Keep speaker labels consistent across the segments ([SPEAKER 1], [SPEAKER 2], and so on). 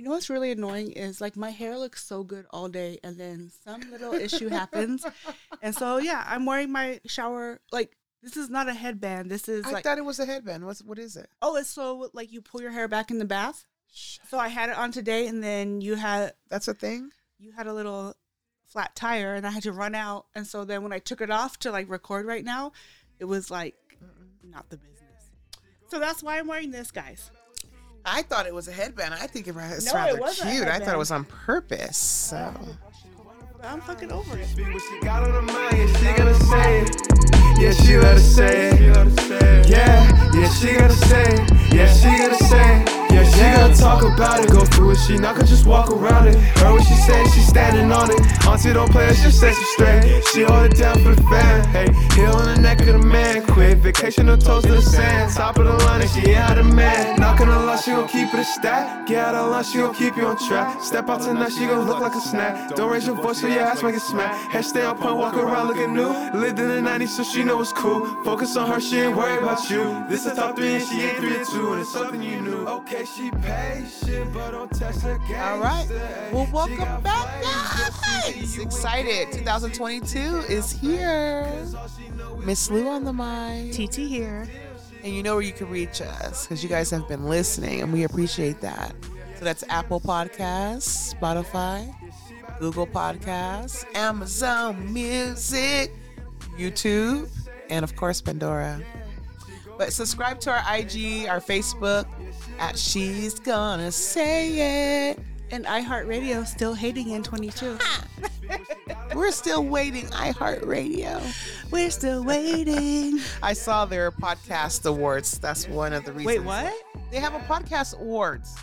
[SPEAKER 1] You know what's really annoying is like my hair looks so good all day, and then some little issue happens, and so yeah, I'm wearing my shower like this is not a headband. This is
[SPEAKER 2] I
[SPEAKER 1] like
[SPEAKER 2] thought it was a headband. What's what is it?
[SPEAKER 1] oh, it's so like you pull your hair back in the bath. So I had it on today, and then you had
[SPEAKER 2] That's a thing.
[SPEAKER 1] you had a little flat tire, and I had to run out, and so then when I took it off to like record right now, it was like not the business. So that's why I'm wearing this, guys.
[SPEAKER 2] I thought it was a headband. I think it was
[SPEAKER 1] No, it
[SPEAKER 2] rather
[SPEAKER 1] wasn't
[SPEAKER 2] cute. I thought it was on purpose. So
[SPEAKER 1] I'm fucking over it.
[SPEAKER 3] Speak what she got on her mind, yeah, she gonna say it. Yeah, she let her say it. Yeah, yeah, she gotta say it. Yeah, she gotta say it. She gotta talk about it. Go through it, she not gonna just walk around it. Heard what she said, she standing on it. Auntie don't play she says she straight. She hold it down for the fan. Hey, heel on the neck of the man. Quick vacation, no toes to the sand. Top of the line, and she out of man. Not gonna lie, she gon' keep it a stack. Get out of line, she gon' keep you on track. Step out tonight, she gon' look like a snack. Don't raise your voice, so your ass make it smack. Hair stay on point, walk around looking new. Lived in the 90s, so she know it's cool. Focus on her, she ain't worried about you. This a top three, and she ain't three or two, and it's something you knew. Okay, she patient, but don't test her game.
[SPEAKER 2] all right. Well, welcome back, guys. Excited. 2022 is here. Miss Lou on the mic.
[SPEAKER 1] TT here.
[SPEAKER 2] And you know where you can reach us because you guys have been listening and we appreciate that. So that's Apple Podcasts, Spotify, Google Podcasts, Amazon Music, YouTube, and of course Pandora. But subscribe to our IG, our Facebook at She's Gonna Say It.
[SPEAKER 1] And iHeartRadio still hating in 22.
[SPEAKER 2] We're still waiting, iHeartRadio.
[SPEAKER 1] We're still waiting.
[SPEAKER 2] I saw their podcast awards. That's one of the reasons.
[SPEAKER 1] Wait, what?
[SPEAKER 2] They have a podcast awards.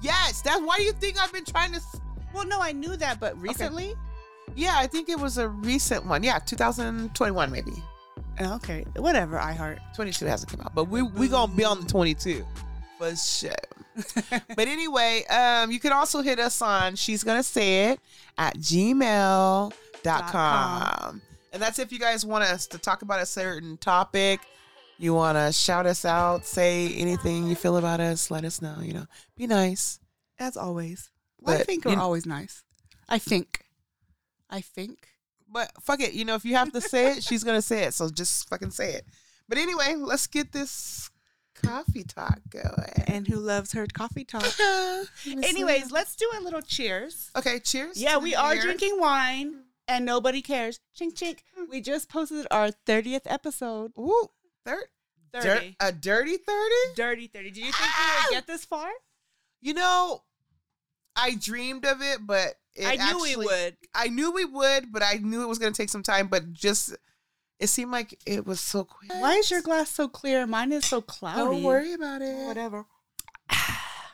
[SPEAKER 2] Yes, that's why do you think I've been trying to.
[SPEAKER 1] Well, no, I knew that, but recently?
[SPEAKER 2] Yeah, I think it was a recent one. Yeah, 2021 maybe.
[SPEAKER 1] Okay, whatever, I heart
[SPEAKER 2] 22 hasn't come out, but we we gonna be on the 22 for sure. but anyway, um, you can also hit us on she's gonna say it at gmail.com.
[SPEAKER 1] com.
[SPEAKER 2] And that's if you guys want us to talk about a certain topic, you want to shout us out, say anything you feel about us, let us know, you know, be nice.
[SPEAKER 1] As always. Well, I think we're always nice. I think. I think.
[SPEAKER 2] But fuck it, you know, if you have to say it, she's gonna say it. So just fucking say it. But anyway, let's get this coffee talk going.
[SPEAKER 1] And who loves her coffee talk? Anyways, let's do a little cheers.
[SPEAKER 2] okay, cheers.
[SPEAKER 1] Yeah, we are drinking wine and nobody cares. Chink chink. We just posted our 30th episode.
[SPEAKER 2] Ooh, thir-
[SPEAKER 1] 30.
[SPEAKER 2] dir- a dirty thirty.
[SPEAKER 1] Dirty 30. Did you think we would get this far?
[SPEAKER 2] You know, I dreamed of it, but
[SPEAKER 1] I knew we
[SPEAKER 2] actually-
[SPEAKER 1] would.
[SPEAKER 2] I knew we would, but I knew it was gonna take some time. But just, it seemed like it was so quick.
[SPEAKER 1] Why is your glass so clear? Mine is so cloudy.
[SPEAKER 2] Don't worry about it.
[SPEAKER 1] Whatever.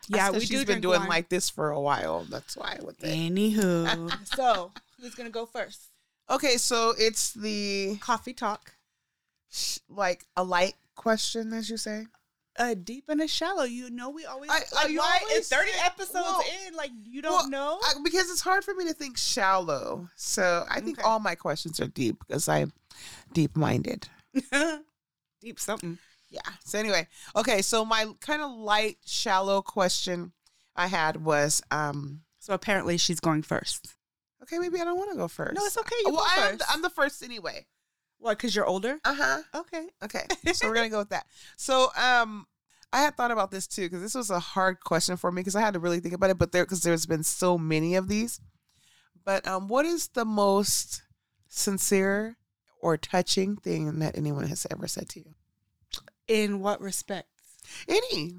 [SPEAKER 1] yeah, we
[SPEAKER 2] she's
[SPEAKER 1] do
[SPEAKER 2] been doing
[SPEAKER 1] wine.
[SPEAKER 2] like this for a while. That's why with it.
[SPEAKER 1] Anywho, so who's gonna go first?
[SPEAKER 2] Okay, so it's the
[SPEAKER 1] Coffee talk.
[SPEAKER 2] like a light question, as you say.
[SPEAKER 1] A deep and a shallow. You know, we always
[SPEAKER 2] I-
[SPEAKER 1] like why
[SPEAKER 2] always
[SPEAKER 1] thirty
[SPEAKER 2] say-
[SPEAKER 1] episodes
[SPEAKER 2] well,
[SPEAKER 1] in? Like you don't
[SPEAKER 2] Well,
[SPEAKER 1] know.
[SPEAKER 2] I- because it's hard for me to think shallow. So I think
[SPEAKER 1] Okay.
[SPEAKER 2] all my questions are deep because I'm deep minded.
[SPEAKER 1] deep something.
[SPEAKER 2] Yeah. So anyway, okay. So my kind of light, shallow question I had was, um,
[SPEAKER 1] So apparently she's going first.
[SPEAKER 2] okay, maybe I don't want to go first.
[SPEAKER 1] No, it's okay. You
[SPEAKER 2] well,
[SPEAKER 1] go
[SPEAKER 2] I'm
[SPEAKER 1] first.
[SPEAKER 2] the, I'm the first anyway.
[SPEAKER 1] What? Because you're older.
[SPEAKER 2] Uh huh.
[SPEAKER 1] Okay.
[SPEAKER 2] Okay, so we're gonna go with that. So, um, I had thought about this too because this was a hard question for me because I had to really think about it. But there, because there's been so many of these. But um, what is the most sincere or touching thing that anyone has ever said to you?
[SPEAKER 1] In what respect?
[SPEAKER 2] Any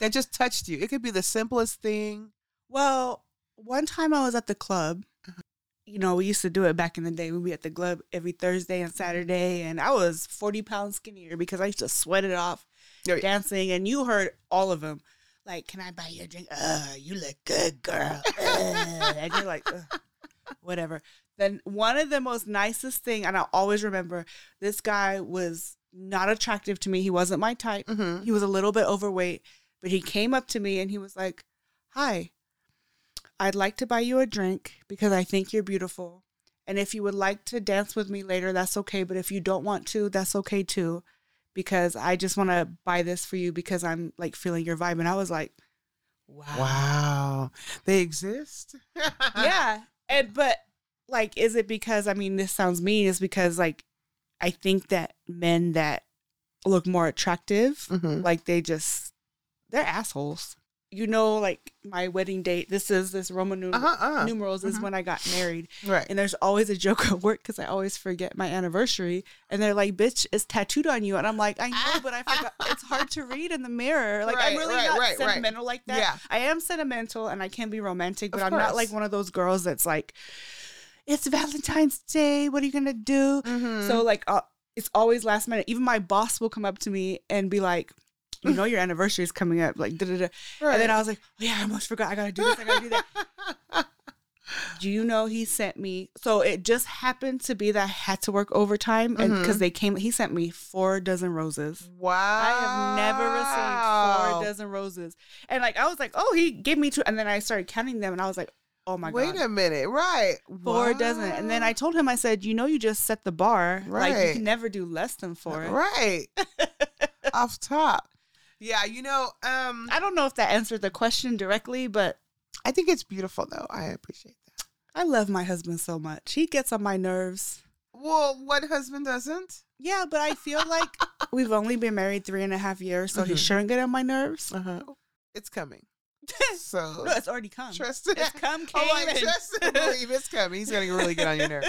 [SPEAKER 2] that just touched you. It could be the simplest thing.
[SPEAKER 1] Well, one time I was at the club. You know, we used to do it back in the day. We'd be at the club every Thursday and Saturday, and I was 40 pounds skinnier because I used to sweat it off
[SPEAKER 2] Yeah.
[SPEAKER 1] dancing. And you heard all of them. Like, can I buy you a drink? Uh, you look good, girl. Uh, and you're like, whatever. Then one of the most nicest thing, and I'll always remember, this guy was not attractive to me. He wasn't my type.
[SPEAKER 2] Mm-hmm.
[SPEAKER 1] He was a little bit overweight, but he came up to me and he was like, Hi, I'd like to buy you a drink because I think you're beautiful. And if you would like to dance with me later, that's okay. But if you don't want to, that's okay too. Because I just want to buy this for you because I'm like feeling your vibe. And I was like, wow.
[SPEAKER 2] Wow. They exist.
[SPEAKER 1] yeah. And but like, is it because I mean this sounds mean, is because like I think that men that look more attractive,
[SPEAKER 2] Mhm.
[SPEAKER 1] like they just they're assholes. You know, like my wedding date, this is this Roman nu-
[SPEAKER 2] Uh-huh, uh-huh.
[SPEAKER 1] numerals is
[SPEAKER 2] Mhm.
[SPEAKER 1] when I got married.
[SPEAKER 2] Right.
[SPEAKER 1] And there's always a joke at work because I always forget my anniversary. And they're like, bitch, it's tattooed on you. And I'm like, I know, but I forgot. it's hard to read in the mirror. Like,
[SPEAKER 2] Right,
[SPEAKER 1] I'm really
[SPEAKER 2] right,
[SPEAKER 1] not
[SPEAKER 2] right,
[SPEAKER 1] sentimental like that.
[SPEAKER 2] Yeah.
[SPEAKER 1] I am sentimental and I can be romantic, but I'm not like one of those girls that's like, it's Valentine's Day. What are you going to do?
[SPEAKER 2] Mhm.
[SPEAKER 1] So, like, uh, it's always last minute. Even my boss will come up to me and be like, you know, your anniversary is coming up. Like, da da da. And then I was like, oh, yeah, I almost forgot. I got to do this. I got to do that. Do you know he sent me? So it just happened to be that I had to work overtime, and
[SPEAKER 2] mm-hmm.
[SPEAKER 1] because they came, he sent me four dozen roses.
[SPEAKER 2] wow.
[SPEAKER 1] I have never received four dozen roses, and like I was like, oh, he gave me two, and then I started counting them, and I was like, oh my
[SPEAKER 2] Wait
[SPEAKER 1] god, wait
[SPEAKER 2] a minute. Right.
[SPEAKER 1] four dozen. And then I told him, I said, you know, you just set the bar, like you can never do less than four.
[SPEAKER 2] Right. Off top. Yeah, you know, um
[SPEAKER 1] I don't know if that answered the question directly, but
[SPEAKER 2] I think it's beautiful though. I appreciate that.
[SPEAKER 1] I love my husband so much. He gets on my nerves.
[SPEAKER 2] Well, what husband doesn't?
[SPEAKER 1] Yeah, but I feel like we've only been married three and a half years, so he
[SPEAKER 2] Mhm.
[SPEAKER 1] shouldn't get on my nerves.
[SPEAKER 2] Uh-huh. It's coming. So
[SPEAKER 1] no, it's already come.
[SPEAKER 2] trust it.
[SPEAKER 1] It's come,
[SPEAKER 2] Oh,
[SPEAKER 1] came,
[SPEAKER 2] like, trust and believe it's coming. He's gonna really get on your nerve.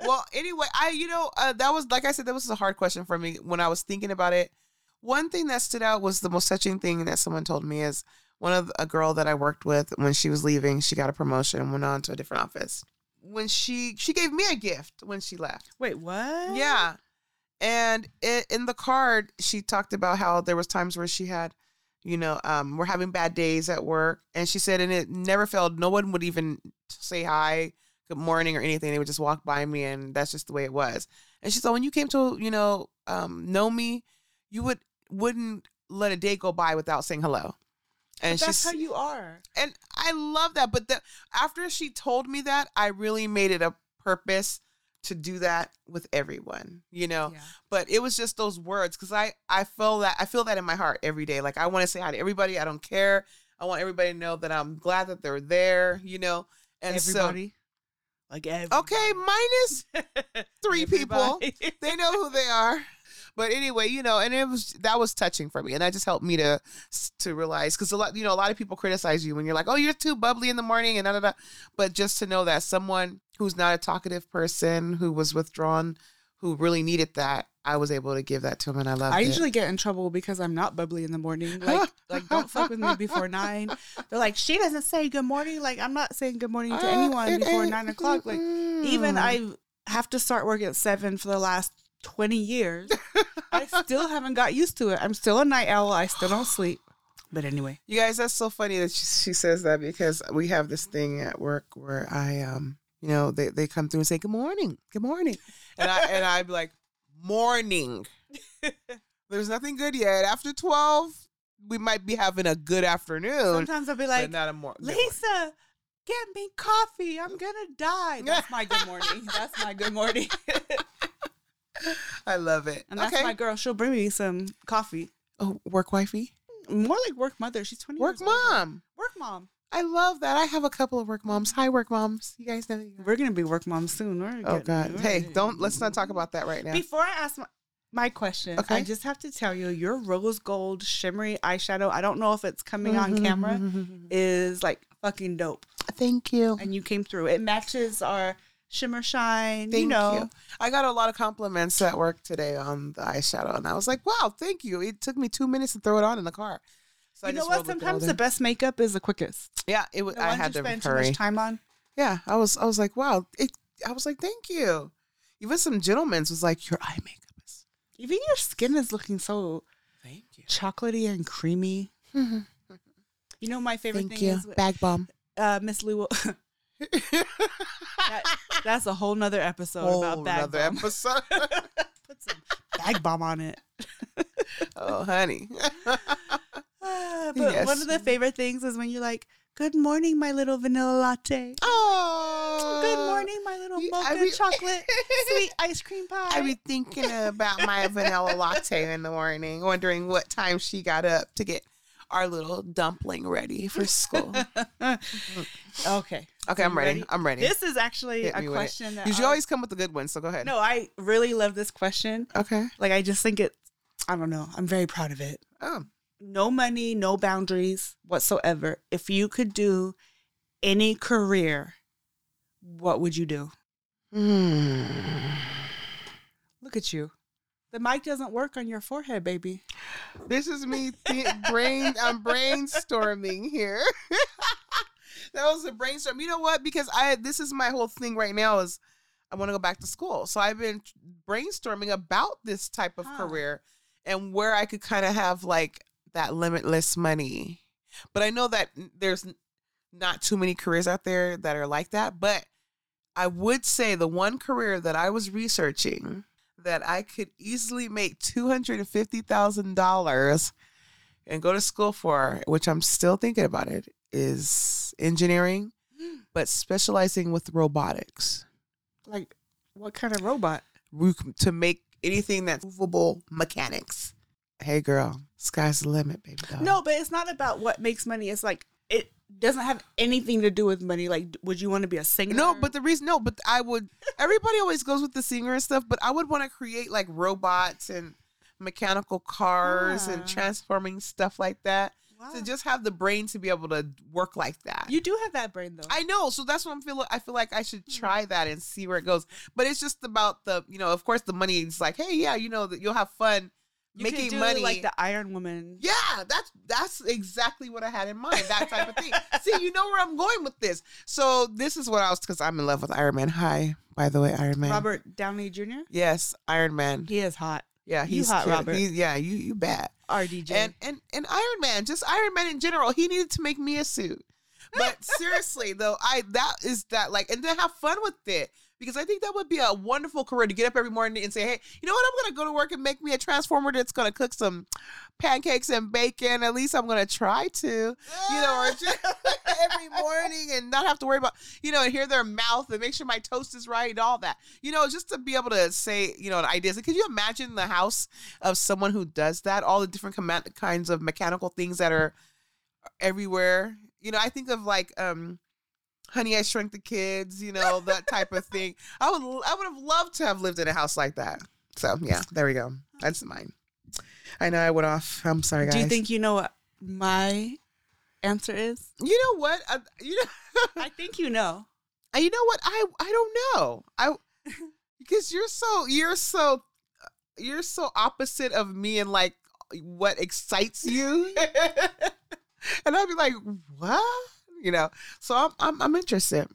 [SPEAKER 2] Well, anyway, I you know uh, that was like I said that was a hard question for me when I was thinking about it. One thing that stood out was the most touching thing that someone told me is one of a girl that I worked with when she was leaving, she got a promotion and went on to a different office. When she she gave me a gift when she left.
[SPEAKER 1] Wait, what?
[SPEAKER 2] Yeah. And it, in the card, she talked about how there was times where she had, you know, um, we're having bad days at work, and she said, and it never failed. No one would even say hi, good morning, or anything. They would just walk by me, and that's just the way it was. And she said, when you came to, you know, um, know me, you would wouldn't let a day go by without saying hello. And
[SPEAKER 1] But that's how you are.
[SPEAKER 2] and I love that. But the, after she told me that, I really made it a purpose to do that with everyone, you know.
[SPEAKER 1] Yeah.
[SPEAKER 2] But it was just those words because I I feel that I feel that in my heart every day. Like I want to say hi to everybody. I don't care. I want everybody to know that I'm glad that they're there, you know. And
[SPEAKER 1] Everybody. like
[SPEAKER 2] so
[SPEAKER 1] everybody.
[SPEAKER 2] okay, minus three people. They know who they are. But anyway, you know, and it was that was touching for me, and that just helped me to to realize because a lot, you know, a lot of people criticize you when you're like, "Oh, you're too bubbly in the morning," and da da da. But just to know that someone who's not a talkative person, who was withdrawn, who really needed that, I was able to give that to him, and I love
[SPEAKER 1] I
[SPEAKER 2] it.
[SPEAKER 1] usually get in trouble because I'm not bubbly in the morning. Like, like don't fuck with me before nine. They're like, she doesn't say good morning. Like, I'm not saying good morning to
[SPEAKER 2] Uh,
[SPEAKER 1] anyone before
[SPEAKER 2] ain't-
[SPEAKER 1] nine o'clock. Like, even. I have to start work at seven for the last 20 years. I still haven't got used to it. I'm still a night owl. I still don't sleep. But anyway,
[SPEAKER 2] You guys, that's so funny that she, she says that because we have this thing at work where I, um, you know, they, they come through and say, good morning, good morning. And I, and be like, morning. There's nothing good yet. After 12, we might be having a good afternoon.
[SPEAKER 1] sometimes I'll be like,
[SPEAKER 2] not a more.
[SPEAKER 1] Lisa, get me coffee. I'm going to die. That's my good morning. That's my good morning.
[SPEAKER 2] I love it.
[SPEAKER 1] and that's
[SPEAKER 2] okay.
[SPEAKER 1] my girl. She'll bring me some coffee.
[SPEAKER 2] oh, work wifey?
[SPEAKER 1] More like work mother. She's 20
[SPEAKER 2] Work mom.
[SPEAKER 1] Work mom.
[SPEAKER 2] I love that. I have a couple of work moms. Hi, work moms. You guys know.
[SPEAKER 1] We're going to be work moms soon. We're
[SPEAKER 2] Oh, God.
[SPEAKER 1] we're
[SPEAKER 2] Hey, don't, let's not talk about that right now.
[SPEAKER 1] Before I ask my, my question,
[SPEAKER 2] Okay.
[SPEAKER 1] I just have to tell you, your rose gold shimmery eyeshadow, I don't know if it's coming on
[SPEAKER 2] Mm-hmm.
[SPEAKER 1] camera, is like fucking dope.
[SPEAKER 2] Thank you.
[SPEAKER 1] And you came through. It matches our shimmer shine.
[SPEAKER 2] Thank
[SPEAKER 1] you know.
[SPEAKER 2] I got a lot of compliments at work today on the eyeshadow, and I was like, "Wow, thank you." It took me two minutes to throw it on in the car. So I
[SPEAKER 1] You know what? Sometimes the best makeup is the quickest.
[SPEAKER 2] yeah, it was. I had
[SPEAKER 1] you
[SPEAKER 2] to
[SPEAKER 1] spend too
[SPEAKER 2] hurry.
[SPEAKER 1] much time on.
[SPEAKER 2] Yeah, I was. I was like, "Wow." It. I was like, "Thank you." Even some gentlemen's was like, "Your eye makeup is."
[SPEAKER 1] Even your skin is looking so
[SPEAKER 2] Thank you.
[SPEAKER 1] chocolatey and creamy. You know, my favorite
[SPEAKER 2] Thank
[SPEAKER 1] thing
[SPEAKER 2] you.
[SPEAKER 1] is
[SPEAKER 2] Bag Balm.
[SPEAKER 1] uh, Miss Lou. that, that's a whole nother episode about
[SPEAKER 2] Whole
[SPEAKER 1] bag
[SPEAKER 2] nother
[SPEAKER 1] bomb.
[SPEAKER 2] episode.
[SPEAKER 1] Put some Bag Balm on it.
[SPEAKER 2] oh, honey.
[SPEAKER 1] Ah, but
[SPEAKER 2] Yes.
[SPEAKER 1] one of the favorite things is when you're like, "Good morning, my little vanilla latte."
[SPEAKER 2] oh,
[SPEAKER 1] Good morning, my little mocha
[SPEAKER 2] be-
[SPEAKER 1] chocolate sweet ice cream pie.
[SPEAKER 2] I be thinking about my vanilla latte in the morning, wondering what time she got up to get our little dumpling ready for school.
[SPEAKER 1] okay.
[SPEAKER 2] Okay, I'm
[SPEAKER 1] you
[SPEAKER 2] ready. I'm ready.
[SPEAKER 1] This is actually
[SPEAKER 2] Hit
[SPEAKER 1] a
[SPEAKER 2] me with it.
[SPEAKER 1] question that
[SPEAKER 2] you
[SPEAKER 1] I-
[SPEAKER 2] always come with the good ones, so go ahead.
[SPEAKER 1] No, I really love this question.
[SPEAKER 2] Okay.
[SPEAKER 1] Like I just think it I don't know. I'm very proud of it.
[SPEAKER 2] Oh.
[SPEAKER 1] No money, no boundaries whatsoever. If you could do any career, what would you do?
[SPEAKER 2] Hmm.
[SPEAKER 1] Look at you. The mic doesn't work on your forehead, baby.
[SPEAKER 2] This is me th- brain. I'm brainstorming here. that was a brainstorm. You know what? Because I this is my whole thing right now is I want to go back to school. So I've been brainstorming about this type of
[SPEAKER 1] Huh.
[SPEAKER 2] career and where I could kind of have like that limitless money. But I know that there's not too many careers out there that are like that. But I would say the one career that I was researching that I could easily make two hundred and fifty thousand dollars and go to school for, which I'm still thinking about it, is engineering, mm. but specializing with robotics
[SPEAKER 1] Like what kind of robot?
[SPEAKER 2] To make anything that's movable mechanics. Hey, girl, sky's the limit, baby. doll.
[SPEAKER 1] No, but it's not about what makes money. It's like it doesn't have anything to do with money. Like, would you want to be a singer?
[SPEAKER 2] No, but the reason no, but I would everybody always goes with the singer and stuff, but I would want to create like robots and mechanical cars
[SPEAKER 1] Ah.
[SPEAKER 2] and transforming stuff like that.
[SPEAKER 1] Wow.
[SPEAKER 2] To just have the brain to be able to work like that.
[SPEAKER 1] you do have that brain though.
[SPEAKER 2] I know, so that's what I'm feeling. I feel like I should
[SPEAKER 1] Hmm.
[SPEAKER 2] try that and see where it goes. But it's just about the, you know, of course, the money. is like, hey, yeah, you know, that you'll have fun
[SPEAKER 1] You
[SPEAKER 2] making
[SPEAKER 1] do,
[SPEAKER 2] money.
[SPEAKER 1] like the Iron Woman.
[SPEAKER 2] Yeah, that's that's exactly what I had in mind. That type of thing. See, you know where I'm going with this. So this is what I was because I'm in love with Iron Man. Hi, by the way, Iron Man.
[SPEAKER 1] Robert Downey Jr.
[SPEAKER 2] Yes, Iron Man.
[SPEAKER 1] He is hot.
[SPEAKER 2] Yeah,
[SPEAKER 1] You
[SPEAKER 2] he's
[SPEAKER 1] hot,
[SPEAKER 2] cute.
[SPEAKER 1] Robert.
[SPEAKER 2] Yeah, you you bad.
[SPEAKER 1] RDJ.
[SPEAKER 2] And and and Iron Man, just Iron Man in general, he needed to make me a suit. But seriously though, I that is that like and then have fun with it. Because I think that would be a wonderful career to get up every morning and say, hey, you know what? I'm gonna go to work and make me a transformer that's gonna cook some pancakes and bacon. At least I'm gonna try to. You know, or just every morning and not have to worry about, you know, and hear their mouth and make sure my toast is right and all that. You know, just to be able to say, you know, ideas. And could you imagine the house of someone who does that? All the different com- kinds of mechanical things that are everywhere. You know, I think of like um Honey, I Shrunk the Kids, you know, that type of thing. I would I would have loved to have lived in a house like that. So yeah, there we go. That's mine. I know I went off. I'm sorry, guys.
[SPEAKER 1] do you think you know what my answer is?
[SPEAKER 2] You know what? I, you know,
[SPEAKER 1] I think you know.
[SPEAKER 2] Uh, you know what? I I don't know. I because you're so you're so you're so opposite of me and like what excites you. and I'd be like, what? You know. So I'm I'm, I'm interested.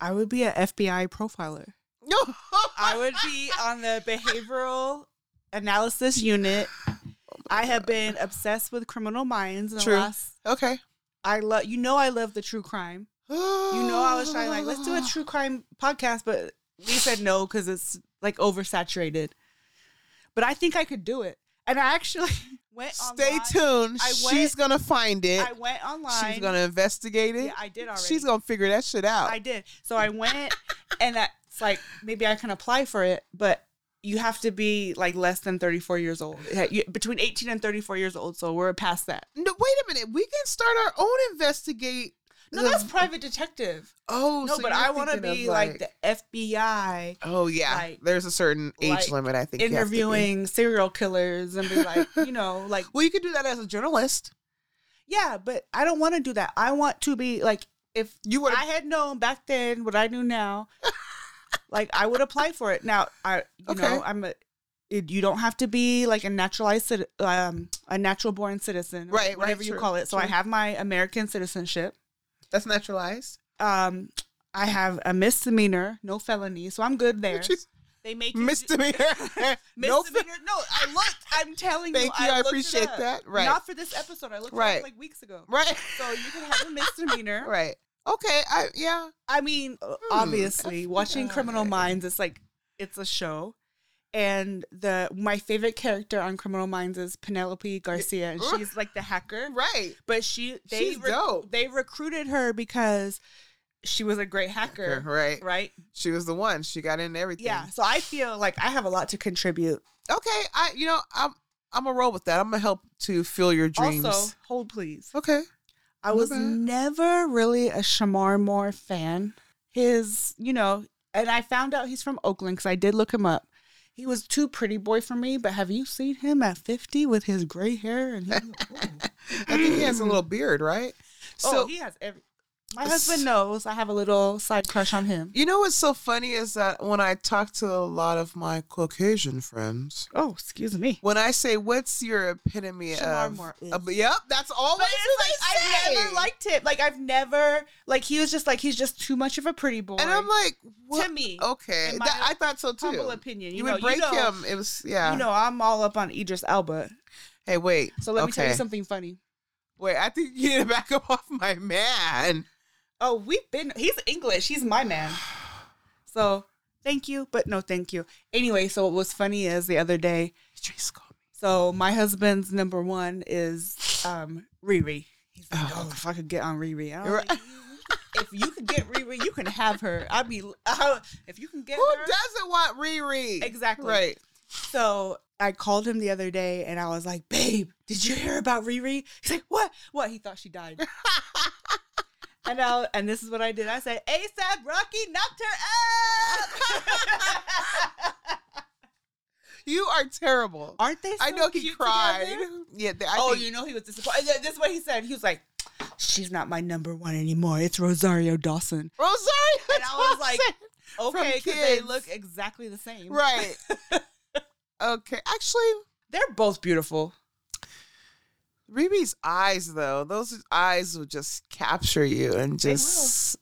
[SPEAKER 1] I would be an FBI profiler.
[SPEAKER 2] No.
[SPEAKER 1] I would be on the behavioral analysis unit. Oh I have been obsessed with criminal minds in the
[SPEAKER 2] True.
[SPEAKER 1] last.
[SPEAKER 2] okay.
[SPEAKER 1] I love you know I love the true crime.
[SPEAKER 2] You
[SPEAKER 1] You know I was trying like let's do a true crime podcast, but we said no because it's like oversaturated. But I think I could do it, and I actually went.
[SPEAKER 2] Stay
[SPEAKER 1] online.
[SPEAKER 2] tuned.
[SPEAKER 1] I
[SPEAKER 2] She's
[SPEAKER 1] went-
[SPEAKER 2] gonna find it.
[SPEAKER 1] I went online.
[SPEAKER 2] She's gonna investigate it.
[SPEAKER 1] Yeah, I did already.
[SPEAKER 2] She's gonna figure that shit out.
[SPEAKER 1] I did. So I went, and it's like maybe I can apply for it, but you have to be like less than 34 years old. Between 18 and 34 years old. So we're past that.
[SPEAKER 2] no, wait a minute. We can start our own investigate.
[SPEAKER 1] No, that's private detective.
[SPEAKER 2] Oh,
[SPEAKER 1] No,
[SPEAKER 2] so
[SPEAKER 1] but I want to be like, the FBI
[SPEAKER 2] Oh yeah,
[SPEAKER 1] like-
[SPEAKER 2] there's a certain age
[SPEAKER 1] like
[SPEAKER 2] limit. I think you have to be.
[SPEAKER 1] interviewing serial killers and be like, you know, like
[SPEAKER 2] Well, you could do that as a journalist.
[SPEAKER 1] yeah, but I don't want to do that. I want to be like if
[SPEAKER 2] You would.
[SPEAKER 1] I had known back then what I knew now, like I would apply for it. Now I, you
[SPEAKER 2] Okay.
[SPEAKER 1] know, I'm a. You don't have to be like a naturalized, um, a natural born citizen,
[SPEAKER 2] Right, right,
[SPEAKER 1] Whatever you
[SPEAKER 2] true,
[SPEAKER 1] call it. So I have my American citizenship.
[SPEAKER 2] That's naturalized.
[SPEAKER 1] Um, I have a misdemeanor, no felony, so I'm good there. They make do-
[SPEAKER 2] misdemeanor. no,
[SPEAKER 1] misdemeanor. No, I looked. I'm telling
[SPEAKER 2] Thank
[SPEAKER 1] you.
[SPEAKER 2] Thank you, I
[SPEAKER 1] it
[SPEAKER 2] appreciate that. Right.
[SPEAKER 1] Not for this episode. I looked it
[SPEAKER 2] Right.
[SPEAKER 1] like weeks ago.
[SPEAKER 2] right,
[SPEAKER 1] So you can have a misdemeanor.
[SPEAKER 2] right. Okay, I yeah.
[SPEAKER 1] I mean,
[SPEAKER 2] Hmm,
[SPEAKER 1] obviously, watching Criminal Minds, it's like it's a show, and the my favorite character on Criminal Minds is Penelope Garcia, and she's like the hacker.
[SPEAKER 2] Right.
[SPEAKER 1] But she they
[SPEAKER 2] She's dope.
[SPEAKER 1] they recruited her because she was a great hacker,
[SPEAKER 2] Right.
[SPEAKER 1] right?
[SPEAKER 2] She was the one. She got in everything.
[SPEAKER 1] Yeah. So I feel like I have a lot to contribute.
[SPEAKER 2] Okay. I you know I'm I'm gonna roll with that. I'm gonna help to fill your dreams.
[SPEAKER 1] Also, hold please.
[SPEAKER 2] okay.
[SPEAKER 1] I
[SPEAKER 2] Not
[SPEAKER 1] was
[SPEAKER 2] bad.
[SPEAKER 1] never really a Shemar Moore fan. His, you know, and I found out he's from Oakland because I did look him up. He was too pretty boy for me, but have you seen him at 50 with his gray hair? And he,
[SPEAKER 2] I think he has a little beard, right?
[SPEAKER 1] oh, he has every. My husband knows I have a little side crush on him.
[SPEAKER 2] You know what's so funny is that when I talk to a lot of my Caucasian friends,
[SPEAKER 1] Oh, excuse me.
[SPEAKER 2] when I say, "What's your epitome
[SPEAKER 1] Shemar
[SPEAKER 2] of?"
[SPEAKER 1] Moore is-
[SPEAKER 2] of- yep, that's always
[SPEAKER 1] But it's like I've never liked him. Like I've never like he was just like he's just too much of a pretty boy.
[SPEAKER 2] And I'm like, what?
[SPEAKER 1] to me,
[SPEAKER 2] okay, that, I thought so too.
[SPEAKER 1] humble opinion. You,
[SPEAKER 2] You,
[SPEAKER 1] know,
[SPEAKER 2] would break
[SPEAKER 1] you know,
[SPEAKER 2] him. It was yeah.
[SPEAKER 1] You know, I'm all up on Idris Elba.
[SPEAKER 2] hey, wait.
[SPEAKER 1] So let me tell you something funny.
[SPEAKER 2] Wait, I think you need to back up off my man.
[SPEAKER 1] Oh, we've been. He's English. He's my man. So thank you, but no thank you. Anyway, so what was funny is the other day.
[SPEAKER 2] Idris, call me.
[SPEAKER 1] So my husband's number one is um Riri. He's like,
[SPEAKER 2] Oh.
[SPEAKER 1] oh, if I could get on Riri, I if you could get Riri, you can have her. I'd be uh, if you can get
[SPEAKER 2] Who
[SPEAKER 1] her.
[SPEAKER 2] doesn't want Riri?
[SPEAKER 1] Exactly.
[SPEAKER 2] Right.
[SPEAKER 1] So I called him the other day and I was like, babe, did you hear about Riri? He's like, what? What? He thought she died. and I, and this is what I did. I said, ASAP Rocky knocked her up.
[SPEAKER 2] You are terrible.
[SPEAKER 1] Aren't they?
[SPEAKER 2] I
[SPEAKER 1] so
[SPEAKER 2] know he cried.
[SPEAKER 1] together?
[SPEAKER 2] Yeah. th- I
[SPEAKER 1] oh,
[SPEAKER 2] think,
[SPEAKER 1] you know he was disappointed. This is what he said. He was like, she's not my number one anymore. It's Rosario Dawson.
[SPEAKER 2] Rosario.
[SPEAKER 1] And I was like,
[SPEAKER 2] Dawson.
[SPEAKER 1] Okay, because they look exactly the same.
[SPEAKER 2] right. okay. Actually,
[SPEAKER 1] They're both beautiful.
[SPEAKER 2] Riri's eyes, though, those eyes will just capture you and just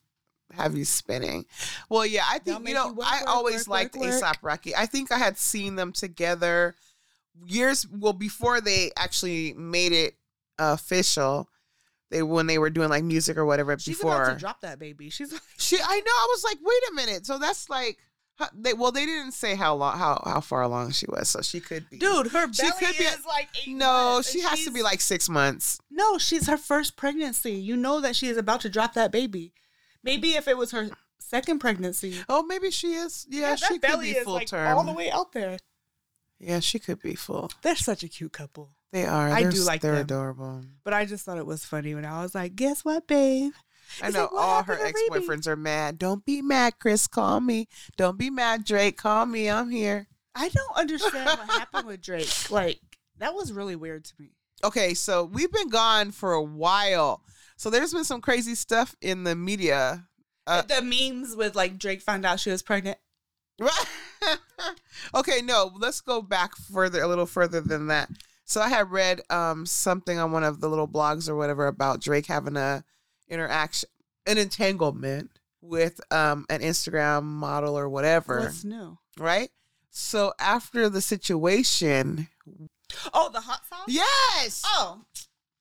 [SPEAKER 2] have you spinning. Well, yeah, I think, you know,
[SPEAKER 1] you work,
[SPEAKER 2] I
[SPEAKER 1] work,
[SPEAKER 2] always
[SPEAKER 1] work,
[SPEAKER 2] liked. ASAP Rocky. I think I had seen them together years, well, before they actually made it official. They when they were doing like music or whatever
[SPEAKER 1] She's
[SPEAKER 2] before.
[SPEAKER 1] about to drop that baby. She's like,
[SPEAKER 2] She, I know. I was like, wait a minute. So that's like, how- they well, they didn't say how long, how how far along she was. So she could be,
[SPEAKER 1] dude. Her belly
[SPEAKER 2] She could be
[SPEAKER 1] is like eight
[SPEAKER 2] No, she has to be like six months.
[SPEAKER 1] No, she's her first pregnancy. You know that she is about to drop that baby. Maybe if it was her second pregnancy.
[SPEAKER 2] Oh, maybe she is. Yeah, she
[SPEAKER 1] that
[SPEAKER 2] could be full
[SPEAKER 1] like
[SPEAKER 2] term.
[SPEAKER 1] all the way out there.
[SPEAKER 2] Yeah, she could be full.
[SPEAKER 1] They're such a cute couple.
[SPEAKER 2] They are.
[SPEAKER 1] I
[SPEAKER 2] They're
[SPEAKER 1] do like
[SPEAKER 2] They're
[SPEAKER 1] them.
[SPEAKER 2] adorable.
[SPEAKER 1] But I just thought it was funny when I was like, "Guess what, babe?"
[SPEAKER 2] I know
[SPEAKER 1] like,
[SPEAKER 2] all her ex boyfriends are mad. Don't be mad, Chris. Call me. Don't be mad, Drake. Call me. I'm here.
[SPEAKER 1] I don't understand what happened with Drake. Like that was really weird to me.
[SPEAKER 2] Okay, so we've been gone for a while. So there's been some crazy stuff in the media. Uh,
[SPEAKER 1] the memes with like Drake found out she was pregnant.
[SPEAKER 2] okay, no, let's go back further, a little further than that. So I had read um, something on one of the little blogs or whatever about Drake having a interaction, an entanglement with um, an Instagram model or whatever,
[SPEAKER 1] What's new?
[SPEAKER 2] right? So after the situation,
[SPEAKER 1] Oh, the hot sauce.
[SPEAKER 2] yes,
[SPEAKER 1] Oh,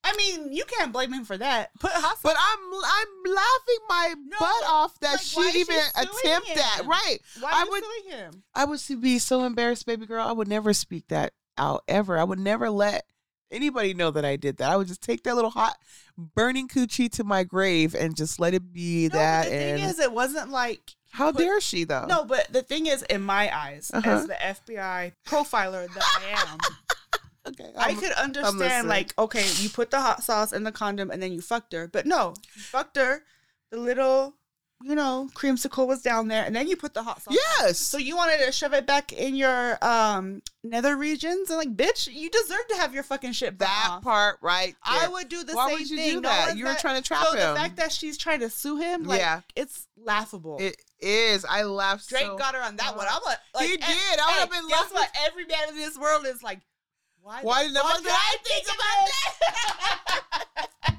[SPEAKER 1] I mean, you can't blame him for that. Put hot sauce.
[SPEAKER 2] but I'm I'm laughing my
[SPEAKER 1] No,
[SPEAKER 2] butt off that
[SPEAKER 1] like,
[SPEAKER 2] she
[SPEAKER 1] why is she
[SPEAKER 2] even attempt that, right?
[SPEAKER 1] Why
[SPEAKER 2] I
[SPEAKER 1] are you
[SPEAKER 2] would-
[SPEAKER 1] suing him?
[SPEAKER 2] I would be so embarrassed, baby girl. I would never speak that out ever. I would never let anybody know that I did that. I would just take that little hot burning coochie to my grave and just let it be
[SPEAKER 1] No,
[SPEAKER 2] that.
[SPEAKER 1] the
[SPEAKER 2] and
[SPEAKER 1] thing is, it wasn't like
[SPEAKER 2] how
[SPEAKER 1] put-
[SPEAKER 2] dare she though?
[SPEAKER 1] no. But the thing is, in my eyes,
[SPEAKER 2] Uh-huh.
[SPEAKER 1] as the FBI profiler that I am,
[SPEAKER 2] okay,
[SPEAKER 1] I
[SPEAKER 2] I'm-
[SPEAKER 1] could understand like, okay, you put the hot sauce in the condom and then you fucked her, but no, you fucked her. The little, you know, creamsicle was down there, and then you put the hot sauce. on.
[SPEAKER 2] yes.
[SPEAKER 1] So you wanted to shove it back in your um nether regions, and like, bitch, you deserve to have your fucking shit
[SPEAKER 2] that
[SPEAKER 1] off.
[SPEAKER 2] part right.
[SPEAKER 1] I would do the
[SPEAKER 2] Why
[SPEAKER 1] same
[SPEAKER 2] would you
[SPEAKER 1] thing.
[SPEAKER 2] do
[SPEAKER 1] No
[SPEAKER 2] that?
[SPEAKER 1] one's
[SPEAKER 2] You were
[SPEAKER 1] that-
[SPEAKER 2] trying to trap
[SPEAKER 1] so
[SPEAKER 2] him.
[SPEAKER 1] the fact that she's trying to sue him, like,
[SPEAKER 2] Yeah.
[SPEAKER 1] it's laughable.
[SPEAKER 2] it is. I laughed.
[SPEAKER 1] Drake
[SPEAKER 2] so
[SPEAKER 1] got her on that one. I'm like, like
[SPEAKER 2] He
[SPEAKER 1] eh,
[SPEAKER 2] did. I would have been
[SPEAKER 1] Guess
[SPEAKER 2] laughing.
[SPEAKER 1] what? Every man in this world is like, why?
[SPEAKER 2] Why
[SPEAKER 1] the
[SPEAKER 2] the
[SPEAKER 1] fuck
[SPEAKER 2] fuck
[SPEAKER 1] did I think about that?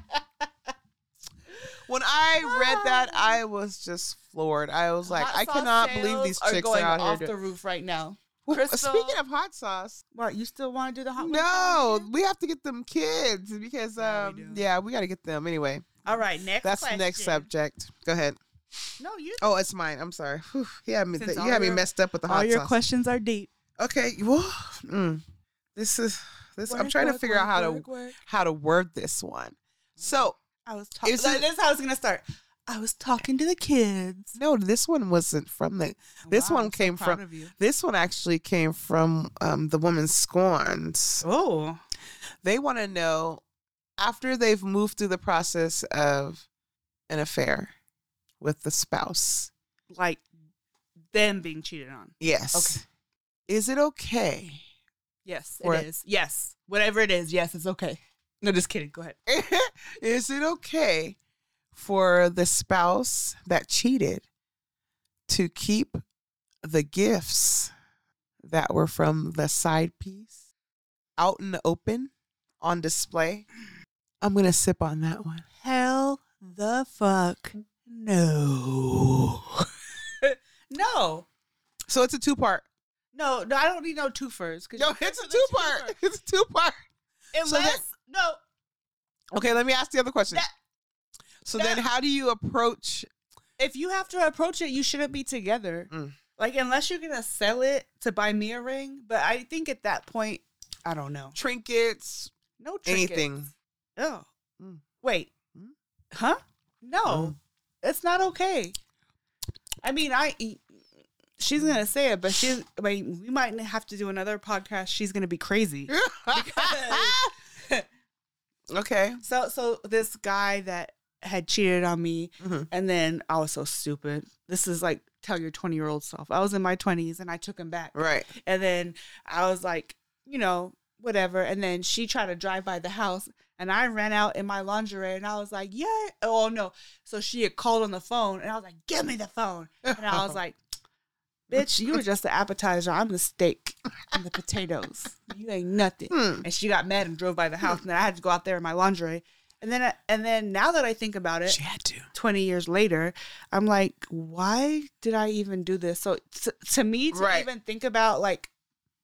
[SPEAKER 2] When I read that, I was just floored. I was like,
[SPEAKER 1] Hot
[SPEAKER 2] I cannot believe these
[SPEAKER 1] are
[SPEAKER 2] chicks
[SPEAKER 1] going
[SPEAKER 2] are out
[SPEAKER 1] off
[SPEAKER 2] here.
[SPEAKER 1] the roof right now. Crystal-
[SPEAKER 2] Speaking of hot sauce,
[SPEAKER 1] What? You still want to do the hot?
[SPEAKER 2] No, we have to get them kids because
[SPEAKER 1] Yeah, we
[SPEAKER 2] um, yeah, we got to get them anyway.
[SPEAKER 1] All right. Next.
[SPEAKER 2] That's the next subject. Go ahead.
[SPEAKER 1] No, you.
[SPEAKER 2] Oh, it's mine. I'm sorry. Whew, you had me. You had me messed up with the hot sauce.
[SPEAKER 1] All your
[SPEAKER 2] sauce.
[SPEAKER 1] questions are deep.
[SPEAKER 2] Okay. Well, mm, this is this. I'm
[SPEAKER 1] Work,
[SPEAKER 2] trying to
[SPEAKER 1] work,
[SPEAKER 2] figure out
[SPEAKER 1] work,
[SPEAKER 2] how to how to word this one. So
[SPEAKER 1] I was talking.
[SPEAKER 2] Is
[SPEAKER 1] This is how it's gonna start. I was talking to the kids.
[SPEAKER 2] No, this one wasn't from the. This
[SPEAKER 1] Wow,
[SPEAKER 2] one
[SPEAKER 1] I'm so
[SPEAKER 2] came
[SPEAKER 1] proud
[SPEAKER 2] from-. This one actually came from um, the woman scorned.
[SPEAKER 1] Oh,
[SPEAKER 2] They want to know after they've moved through the process of an affair with the spouse.
[SPEAKER 1] like them being cheated on.
[SPEAKER 2] Yes.
[SPEAKER 1] Okay.
[SPEAKER 2] Is it okay?
[SPEAKER 1] Yes, it is. Yes, whatever it is. Yes, it's okay. No, just kidding. Go ahead.
[SPEAKER 2] Is it okay for the spouse that cheated to keep the gifts that were from the side piece out in the open on display? I'm going to sip on that one.
[SPEAKER 1] Hell the fuck no. no.
[SPEAKER 2] So it's a two part.
[SPEAKER 1] No, no, I don't need no twofers. 'cause
[SPEAKER 2] No, it's a two part. It's a two part.
[SPEAKER 1] Unless
[SPEAKER 2] So that-
[SPEAKER 1] no,
[SPEAKER 2] Okay, let me ask the other question.
[SPEAKER 1] That-
[SPEAKER 2] so
[SPEAKER 1] that-
[SPEAKER 2] then, how do you approach?
[SPEAKER 1] if you have to approach it, you shouldn't be together.
[SPEAKER 2] Mm.
[SPEAKER 1] Like unless you're gonna sell it to buy me a ring. But I think at that point, I don't know.
[SPEAKER 2] Trinkets,
[SPEAKER 1] No trinkets.
[SPEAKER 2] anything.
[SPEAKER 1] Oh,
[SPEAKER 2] Mm.
[SPEAKER 1] wait,
[SPEAKER 2] Mm.
[SPEAKER 1] huh? No,
[SPEAKER 2] Mm.
[SPEAKER 1] it's not okay. I mean, I. She's gonna say it, but she's. I mean, we might have to do another podcast. She's gonna be crazy.
[SPEAKER 2] okay.
[SPEAKER 1] So, so this guy that had cheated on me,
[SPEAKER 2] Mhm.
[SPEAKER 1] and then I was so stupid. This is like tell your twenty year old self. I was in my twenties, and I took him back.
[SPEAKER 2] Right.
[SPEAKER 1] And then I was like, you know, whatever. And then she tried to drive by the house and I ran out in my lingerie and I was like, yeah. Oh no. So she had called on the phone and I was like, give me the phone. And I was like, bitch, you were just the appetizer. I'm the steak and the potatoes. You ain't nothing.
[SPEAKER 2] Hmm.
[SPEAKER 1] And she got mad and drove by the house and then I had to go out there in my lingerie. And then, I, and then now that I think about it,
[SPEAKER 2] She had to.
[SPEAKER 1] 20 years later, I'm like, why did I even do this? So t- to me, to
[SPEAKER 2] Right.
[SPEAKER 1] even think about like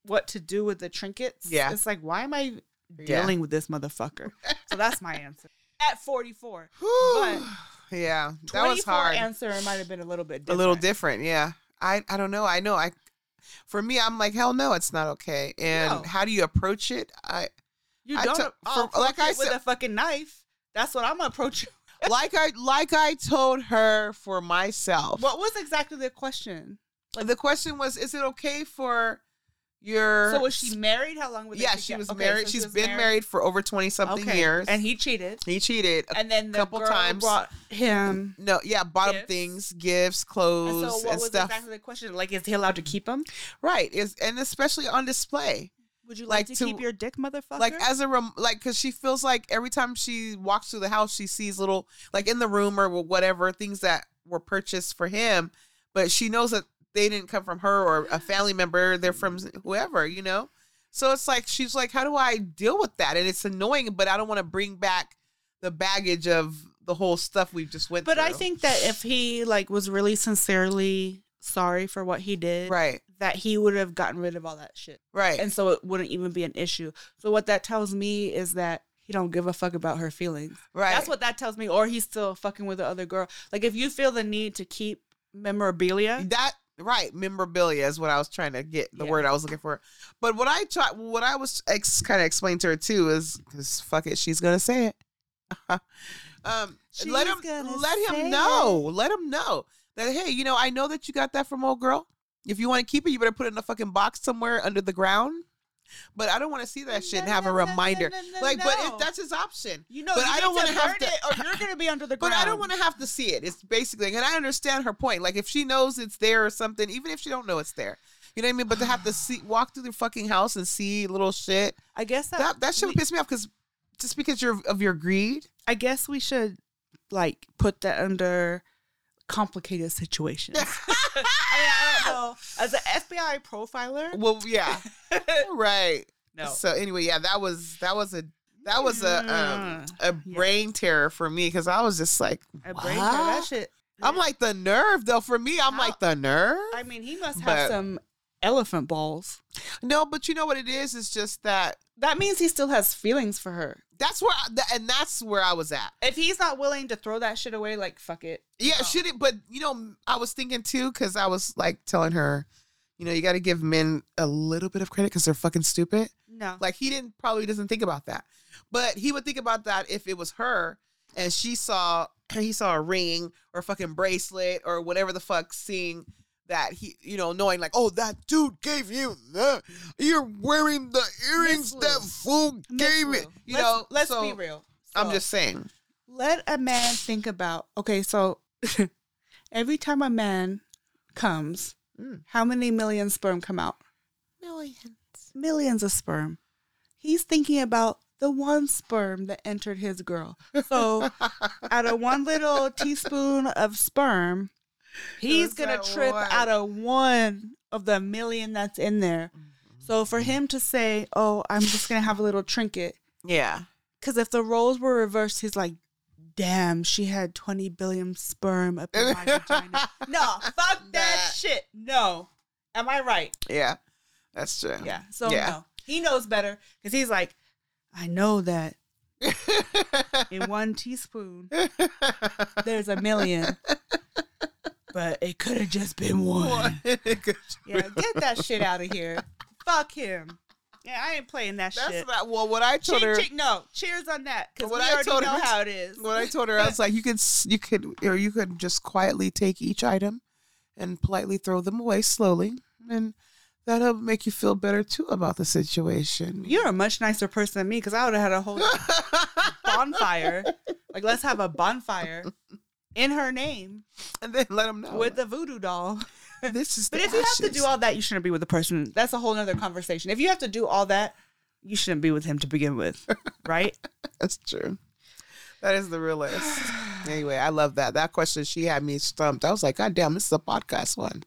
[SPEAKER 1] what to do with the trinkets,
[SPEAKER 2] Yeah.
[SPEAKER 1] it's like, why am I
[SPEAKER 2] Yeah.
[SPEAKER 1] dealing with this motherfucker? so that's my answer. At 44.
[SPEAKER 2] Whew. yeah, that was hard.
[SPEAKER 1] answer might have been a little bit
[SPEAKER 2] a little different. Yeah. I I don't know. I know. I for me, I'm like, hell no, it's not okay. And
[SPEAKER 1] No.
[SPEAKER 2] how do you approach it? I
[SPEAKER 1] You
[SPEAKER 2] I
[SPEAKER 1] don't
[SPEAKER 2] took- oh,
[SPEAKER 1] I'll
[SPEAKER 2] for- like I
[SPEAKER 1] it with
[SPEAKER 2] said-
[SPEAKER 1] a fucking knife. That's what I'm approaching.
[SPEAKER 2] like I like I told her for myself.
[SPEAKER 1] What was exactly the question?
[SPEAKER 2] the question was, is it okay for your
[SPEAKER 1] So was she married? How long they
[SPEAKER 2] Yeah, she was
[SPEAKER 1] Okay,
[SPEAKER 2] married.
[SPEAKER 1] so she
[SPEAKER 2] She's
[SPEAKER 1] was
[SPEAKER 2] been married. for over twenty something
[SPEAKER 1] Okay.
[SPEAKER 2] years.
[SPEAKER 1] and he cheated.
[SPEAKER 2] he cheated. a
[SPEAKER 1] And then the
[SPEAKER 2] couple
[SPEAKER 1] girl
[SPEAKER 2] times.
[SPEAKER 1] brought him
[SPEAKER 2] no, yeah, bought him things, gifts,
[SPEAKER 1] And
[SPEAKER 2] clothes,
[SPEAKER 1] so, what
[SPEAKER 2] and
[SPEAKER 1] was
[SPEAKER 2] stuff.
[SPEAKER 1] exactly the question? Like, is he allowed to keep them?
[SPEAKER 2] Right. Is and especially on display.
[SPEAKER 1] Would you
[SPEAKER 2] Like
[SPEAKER 1] like, to,
[SPEAKER 2] to-
[SPEAKER 1] keep your dick, motherfucker?
[SPEAKER 2] like as a rem- like because she feels like every time she walks through the house she sees little like in the room or whatever things that were purchased for him but she knows that they didn't come from her or a family member they're from whoever you know so it's like she's like how do i deal with that and it's annoying but i don't want to bring back the baggage of the whole stuff we've just went through.
[SPEAKER 1] but
[SPEAKER 2] through
[SPEAKER 1] I think that if he like was really sincerely sorry for what he did,
[SPEAKER 2] right
[SPEAKER 1] that he would have gotten rid of all that shit,
[SPEAKER 2] right
[SPEAKER 1] and so it wouldn't even be an issue. So what that tells me is that he don't give a fuck about her feelings.
[SPEAKER 2] right
[SPEAKER 1] That's what that tells me. Or he's still fucking with the other girl. Like if you feel the need to keep memorabilia,
[SPEAKER 2] that right memorabilia is what i was trying to get the
[SPEAKER 1] Yeah.
[SPEAKER 2] word i was looking for. But what i try what i was ex- kind of explained to her too is because fuck it she's gonna say it. Um let him let him know let him know that hey you know i know that you got that from old girl. If you want to keep it you better put it in a fucking box somewhere under the ground but i don't want to see that shit and have a reminder like but if that's his option
[SPEAKER 1] you know,
[SPEAKER 2] But
[SPEAKER 1] you
[SPEAKER 2] I don't wanna have
[SPEAKER 1] burn
[SPEAKER 2] to-
[SPEAKER 1] or you're gonna be under the
[SPEAKER 2] But. I don't want to have to see it. It's basically, and I understand her point. Like if she knows it's there or something, even if she don't know it's there, you know what I mean. But to have to see, walk through the fucking house and see little shit,
[SPEAKER 1] I guess that,
[SPEAKER 2] that that would piss me off because just because you're of your greed,
[SPEAKER 1] I guess we should like put that under complicated situations. I, mean, I don't know. As an FBI profiler,
[SPEAKER 2] well, yeah, right.
[SPEAKER 1] no.
[SPEAKER 2] So anyway, yeah, that was that was a that was a um a
[SPEAKER 1] Yeah.
[SPEAKER 2] brain terror for me because I was just like,
[SPEAKER 1] A brain cell, that shit.
[SPEAKER 2] I'm like the nerve though. For me, I'm
[SPEAKER 1] How-
[SPEAKER 2] like the nerve.
[SPEAKER 1] I mean, he must have
[SPEAKER 2] But-
[SPEAKER 1] some elephant balls.
[SPEAKER 2] no, but you know what it is? It's just that
[SPEAKER 1] That means he still has feelings for her.
[SPEAKER 2] That's where I, th- and that's where I was at.
[SPEAKER 1] If he's not willing to throw that shit away, like fuck it.
[SPEAKER 2] Yeah,
[SPEAKER 1] No.
[SPEAKER 2] should it? But you know, I was thinking too because I was like telling her, you know, you got to give men a little bit of credit because they're fucking stupid.
[SPEAKER 1] No.
[SPEAKER 2] Like he didn't probably doesn't think about that, but he would think about that if it was her and she saw he saw a ring or a fucking bracelet or whatever the fuck seeing that he you know knowing like oh that dude gave you that you're wearing the earrings that fool gave it you
[SPEAKER 1] let's,
[SPEAKER 2] know
[SPEAKER 1] let's
[SPEAKER 2] so
[SPEAKER 1] be real.
[SPEAKER 2] i'm just saying.
[SPEAKER 1] let a man think about okay so every time a man comes
[SPEAKER 2] Mm.
[SPEAKER 1] how many million sperm come out?
[SPEAKER 2] Millions.
[SPEAKER 1] Millions of sperm. He's thinking about the one sperm that entered his girl. So out of one little teaspoon of sperm he's gonna trip
[SPEAKER 2] one.
[SPEAKER 1] out of one of the million that's in there mm-hmm. so for him to say oh i'm just gonna have a little trinket
[SPEAKER 2] yeah
[SPEAKER 1] because if the roles were reversed, he's like, damn, she had 20 billion sperm up in my vagina. No, fuck that
[SPEAKER 2] That-
[SPEAKER 1] shit. No. Am I right?
[SPEAKER 2] yeah that's true
[SPEAKER 1] Yeah. So,
[SPEAKER 2] Yeah.
[SPEAKER 1] no. He knows better because he's like, I know that in one teaspoon, there's a million, but it could have just been one. Yeah, get that shit out of here. Fuck him. Yeah, I ain't playing that
[SPEAKER 2] That's
[SPEAKER 1] shit.
[SPEAKER 2] not well. What I told
[SPEAKER 1] Ching,
[SPEAKER 2] her,
[SPEAKER 1] ching, no, cheers on that because we
[SPEAKER 2] I
[SPEAKER 1] already
[SPEAKER 2] told
[SPEAKER 1] know
[SPEAKER 2] her-
[SPEAKER 1] how it is.
[SPEAKER 2] what I told her, I was like, you could, you could, or you could just quietly take each item and politely throw them away slowly, and that'll make you feel better too about the situation.
[SPEAKER 1] You're a much nicer person than me because I would have had a whole bonfire. Like, let's have a bonfire in her name
[SPEAKER 2] and then let them know.
[SPEAKER 1] with the voodoo doll.
[SPEAKER 2] this is.
[SPEAKER 1] But if you have to do all that, you shouldn't be with the person. That's a whole nother conversation. If you have to do all that, you shouldn't be with him to begin with, right?
[SPEAKER 2] that's true. That is the realist. anyway, I love that. That question she had me stumped. I was like, God damn, this is a podcast one.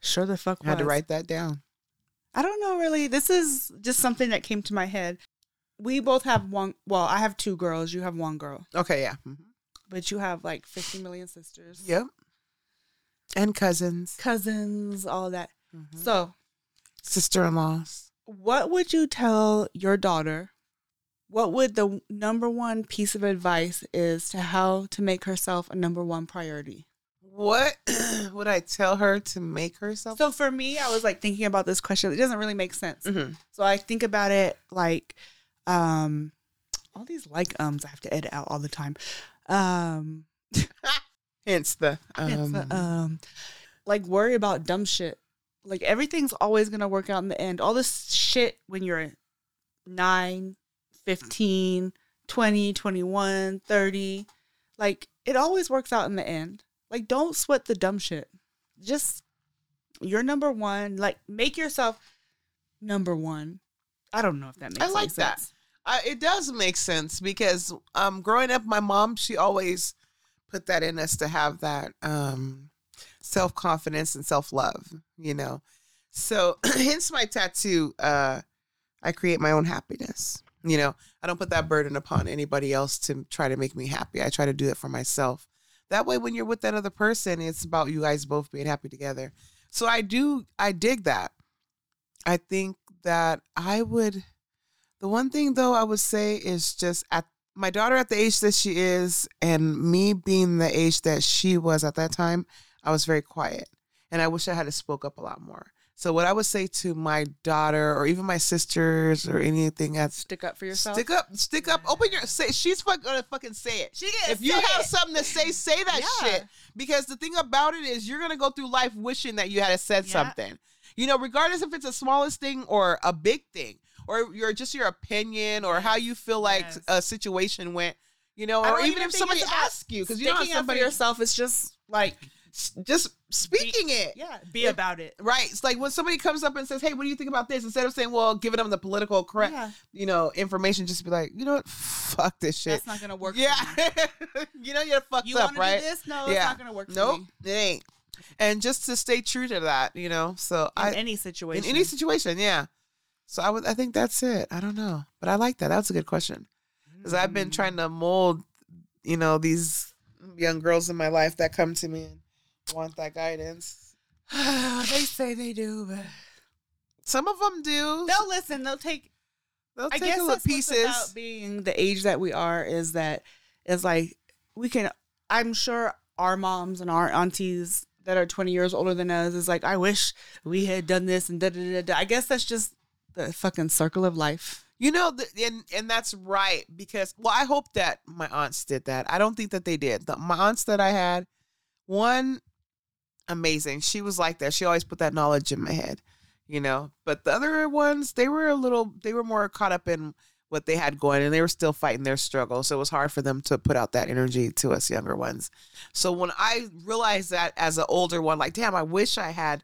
[SPEAKER 1] Sure, the fuck
[SPEAKER 2] I had to write that down.
[SPEAKER 1] I don't know really. This is just something that came to my head. We both have one. Well, I have two girls. You have one girl,
[SPEAKER 2] Okay, yeah. Mhm.
[SPEAKER 1] But you have like 50 million sisters.
[SPEAKER 2] Yep. And cousins,
[SPEAKER 1] Cousins, all that.
[SPEAKER 2] Mhm.
[SPEAKER 1] So,
[SPEAKER 2] sister-in-laws.
[SPEAKER 1] what would you tell your daughter? What would the number one piece of advice is to how to make herself a number one priority?
[SPEAKER 2] What would I tell her to make herself?
[SPEAKER 1] So for me, I was like thinking about this question. It doesn't really make sense.
[SPEAKER 2] Mhm.
[SPEAKER 1] So I think about it like um all these like ums I have to edit out all the time. Um
[SPEAKER 2] Hence the um,
[SPEAKER 1] it's a, um like worry about dumb shit. Like everything's always to work out in the end. All this shit when you're 9, 15, 20, 21, 30, like it always works out in the end. Like don't sweat the dumb shit. Just you're number 1, like make yourself number 1. I don't know if that makes
[SPEAKER 2] sense.
[SPEAKER 1] I
[SPEAKER 2] like that. It does make sense because um, growing up, my mom she always put that in us to have that um, self confidence and self love. You know, so hence my tattoo. Uh, I create my own happiness. You know, I don't put that burden upon anybody else to try to make me happy. I try to do it for myself. That way, when you're with that other person, it's about you guys both being happy together. So I do, I dig that. I think that I would. The one thing though I would say is just at my daughter at the age that she is, and me being the age that she was at that time, I was very quiet, and I wish I had spoke up a lot more. So what I would say to my daughter, or even my sisters, or anything that's
[SPEAKER 1] Stick up for yourself.
[SPEAKER 2] stick up, stick up, open your say. She's fuck- gonna fucking say it.
[SPEAKER 1] She
[SPEAKER 2] If you have
[SPEAKER 1] it.
[SPEAKER 2] something to say, say that
[SPEAKER 1] Yeah.
[SPEAKER 2] shit. Because the thing about it is, you're gonna go through life wishing that you had said
[SPEAKER 1] Yeah.
[SPEAKER 2] something. You know, regardless if it's the smallest thing or a big thing, or your just your opinion or how you feel like
[SPEAKER 1] Yes.
[SPEAKER 2] a situation went. You know, or
[SPEAKER 1] don't
[SPEAKER 2] even if somebody asks you, because you know somebody
[SPEAKER 1] yourself is just like
[SPEAKER 2] just speaking it.
[SPEAKER 1] yeah, be
[SPEAKER 2] Yeah.
[SPEAKER 1] about it.
[SPEAKER 2] Right. It's like when somebody comes up and says, Hey, what do you think about this? Instead of saying, Well, giving them the political correct
[SPEAKER 1] Yeah,
[SPEAKER 2] you know, information, just be like, you know what? Fuck this shit.
[SPEAKER 1] that's not gonna work.
[SPEAKER 2] yeah.
[SPEAKER 1] for me.
[SPEAKER 2] you know you're fucked
[SPEAKER 1] you
[SPEAKER 2] up, right?
[SPEAKER 1] do this? No,
[SPEAKER 2] Yeah.
[SPEAKER 1] it's not gonna work.
[SPEAKER 2] Nope,
[SPEAKER 1] for
[SPEAKER 2] it ain't. And just to stay true to that, you know. So.
[SPEAKER 1] In
[SPEAKER 2] I
[SPEAKER 1] any
[SPEAKER 2] in
[SPEAKER 1] situation.
[SPEAKER 2] any situation, yeah. So I would I think that's it. I don't know, but I like that. That was a good question because I've been trying to mold, you know, these young girls in my life that come to me and want that guidance.
[SPEAKER 1] they say they do, but
[SPEAKER 2] Some of them do.
[SPEAKER 1] they'll listen. They'll take.
[SPEAKER 2] They'll
[SPEAKER 1] I
[SPEAKER 2] take
[SPEAKER 1] guess
[SPEAKER 2] a little pieces.
[SPEAKER 1] about being the age that we are is that is like we can. I'm sure our moms and our aunties that are 20 years older than us is like, I wish we had done this and da da da da. I guess that's just the fucking circle of life.
[SPEAKER 2] You know, and and that's right because well, I hope that my aunts did that. I don't think that they did. The, my aunts that I had, one amazing. She was like that. She always put that knowledge in my head, you know. But the other ones, they were a little, they were more caught up in what they had going, and they were still fighting their struggle. So it was hard for them to put out that energy to us younger ones. So when I realized that as an older one, like, damn, I wish I had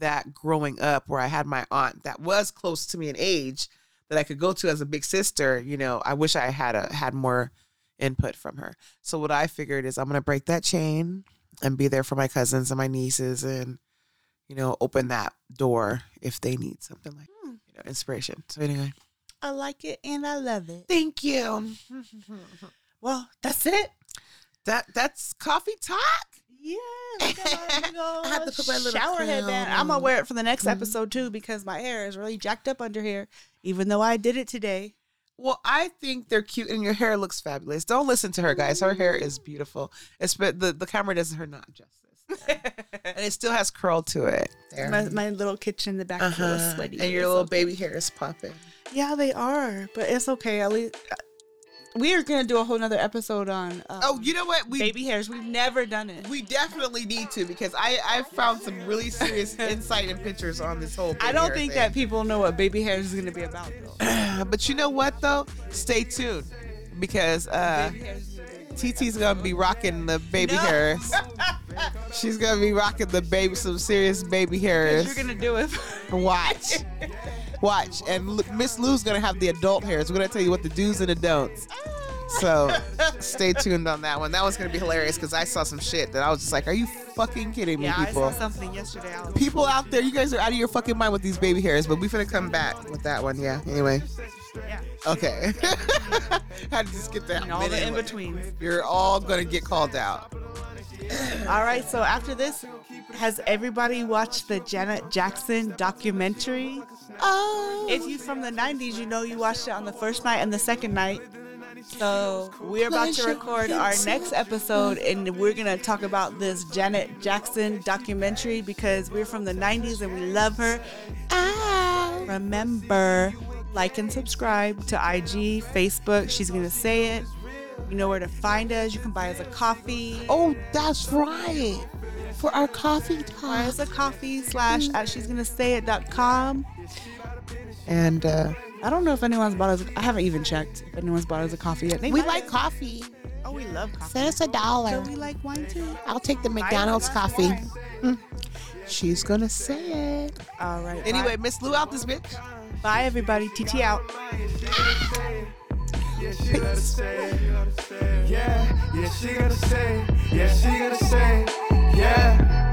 [SPEAKER 2] that growing up where I had my aunt that was close to me in age that I could go to as a big sister, you know, I wish I had a had more input from her. So what I figured is I'm gonna break that chain and be there for my cousins and my nieces and you know open that door if they need something like
[SPEAKER 1] Hmm.
[SPEAKER 2] you know inspiration. So anyway,
[SPEAKER 1] I like it and I love it.
[SPEAKER 2] thank you.
[SPEAKER 1] Well, that's it.
[SPEAKER 2] that that's coffee talk.
[SPEAKER 1] Yeah. look at my big
[SPEAKER 2] I have to put my little
[SPEAKER 1] shower headband. I'm gonna wear it for the next
[SPEAKER 2] Mhm.
[SPEAKER 1] episode too because my hair is really jacked up under here. Even though I did it today.
[SPEAKER 2] Well, I think they're cute and your hair looks fabulous. Don't listen to her, guys. Her hair is beautiful. It's but the, the camera does her not justice. and it still has curl to it. There.
[SPEAKER 1] my, my little kitchen in the back is
[SPEAKER 2] uh-huh.
[SPEAKER 1] sweaty.
[SPEAKER 2] And your little baby hair is popping.
[SPEAKER 1] Yeah, they are, but it's okay. At least we are gonna do a whole nother episode on. Um,
[SPEAKER 2] Oh, you know what? We
[SPEAKER 1] baby hairs. We've never done it.
[SPEAKER 2] we definitely need to because I I found some really serious insight and pictures on this whole.
[SPEAKER 1] I don't think
[SPEAKER 2] thing.
[SPEAKER 1] that people know what baby hairs is gonna be about though.
[SPEAKER 2] but you know what though? Stay tuned because uh
[SPEAKER 1] Baby gonna be-
[SPEAKER 2] TT's gonna be rocking the baby
[SPEAKER 1] No.
[SPEAKER 2] hairs. She's gonna be rocking the baby some serious baby hairs.
[SPEAKER 1] You're gonna do it.
[SPEAKER 2] Watch. Watch. And L- Miss Lou's going to have the adult hairs. We're going to tell you what the do's and the don'ts. So stay tuned on that one. That one's going to be hilarious because I saw some shit that I was just like, are you fucking kidding me,
[SPEAKER 1] yeah, I
[SPEAKER 2] people?
[SPEAKER 1] saw something yesterday. I
[SPEAKER 2] People out there, you guys are out of your fucking mind with these baby hairs, but we finna come back with that one. Yeah. Anyway.
[SPEAKER 1] yeah,
[SPEAKER 2] Okay. Had to just get that.
[SPEAKER 1] and all the in betweens.
[SPEAKER 2] You're all going to get called out.
[SPEAKER 1] All right, so after this, has everybody watched the Janet Jackson documentary?
[SPEAKER 2] Oh.
[SPEAKER 1] If you from the 90s, you know you watched it on the first night and the second night. So we're about to record our next episode and we're going to talk about this Janet Jackson documentary because we're from the 90s and we love her. Ah. Remember, like and subscribe to IG, Facebook. She's going to say it. You know where to find us. You can buy us a coffee.
[SPEAKER 2] Oh, that's right. For our coffee
[SPEAKER 1] Buy us a coffee slash at she's gonna say it.com.
[SPEAKER 2] And uh,
[SPEAKER 1] I don't know if anyone's bought us. I haven't even checked if anyone's bought us a coffee yet. They
[SPEAKER 2] we like
[SPEAKER 1] have.
[SPEAKER 2] coffee.
[SPEAKER 1] Oh, we love coffee.
[SPEAKER 2] Send us a dollar.
[SPEAKER 1] So we like wine too.
[SPEAKER 2] I'll take the
[SPEAKER 1] Buy us a
[SPEAKER 2] McDonald's coffee.
[SPEAKER 1] wine.
[SPEAKER 2] She's gonna say it.
[SPEAKER 1] All right.
[SPEAKER 2] Anyway, Miss Lou out this bitch.
[SPEAKER 1] bye, bye everybody. TT out.
[SPEAKER 3] Yeah, she gotta it. Yeah, yeah, she gotta it. Yeah, she gotta it. Yeah.